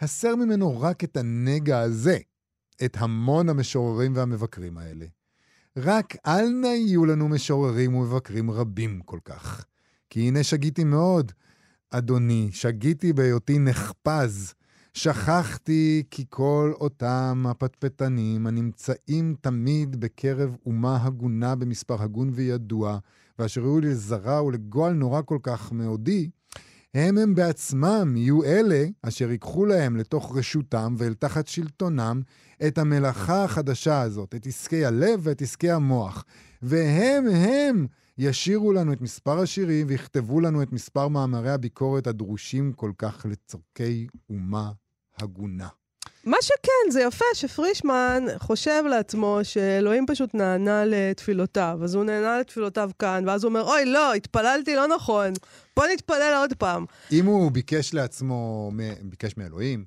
הסר ממנו רק את הנגע הזה, את המון המשוררים והמבקרים האלה. רק אל נא יהיו לנו משוררים ומבקרים רבים כל כך. כי הנה שגיתי מאוד, אדוני, שגיתי בהיותי נחפז. שכחתי כי כל אותם הפטפטנים הנמצאים תמיד בקרב אומה הגונה במספר הגון וידוע, ואשר היו לזרע ולגועל נורא כל כך מאודי, הם הם בעצמם יהיו אלה אשר ייקחו להם לתוך רשותם ואל תחת שלטונם את המלאכה החדשה הזאת, את עסקי הלב ואת עסקי המוח. והם הם ישירו לנו את מספר השירים ויכתבו לנו את מספר מאמרי הביקורת הדרושים כל כך לצורכי אומה הגונה. מה שכן, זה יפה שפרישמן חושב לעצמו שאלוהים פשוט נענה לתפילותיו, אז הוא נענה לתפילותיו כאן, ואז הוא אומר, אוי, לא, התפללתי לא נכון, בוא נתפלל עוד פעם. אם הוא ביקש לעצמו, ביקש מאלוהים,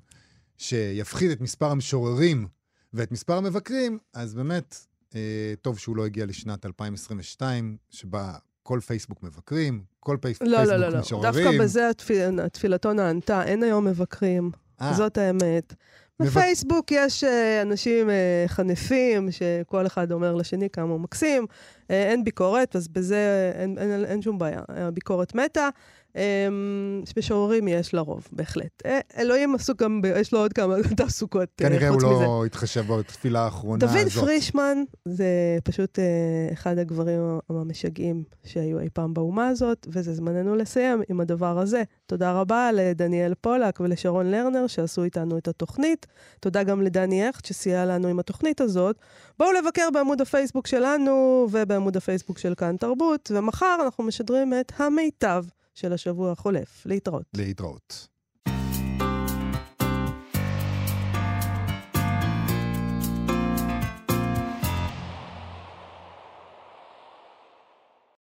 שיפחית את מספר המשוררים ואת מספר המבקרים, אז באמת, טוב שהוא לא הגיע לשנת 2022, שבה כל פייסבוק מבקרים, כל פייס, לא, פייסבוק לא, לא, לא. משוררים. דווקא בזה התפיל... תפילתו נענתה, אין היום מבקרים. אה. זאת האמת. מבק- בפייסבוק יש אה, אנשים אה, חנפים, שכל אחד אומר לשני כמה הוא מקסים, אה, אין ביקורת, אז בזה אין, אין, אין שום בעיה. הביקורת מתה. אמ, משוררים יש לרוב, בהחלט. אה, אלוהים עסוק גם, יש לו עוד כמה תעסוקות אה, כנראה הוא חוץ מזה. לא התחשב בתפילה האחרונה הזאת. דוד פרישמן זה פשוט אה, אחד הגברים המשגעים שהיו אי פעם באומה הזאת, וזה זמננו לסיים עם הדבר הזה. תודה רבה לדניאל פולק ולשרון לרנר שעשו איתנו את התוכנית. תודה גם לדני הכט שסייע לנו עם התוכנית הזאת. בואו לבקר בעמוד הפייסבוק שלנו ובעמוד הפייסבוק של כאן תרבות, ומחר אנחנו משדרים את המיטב של השבוע החולף. להתראות. להתראות.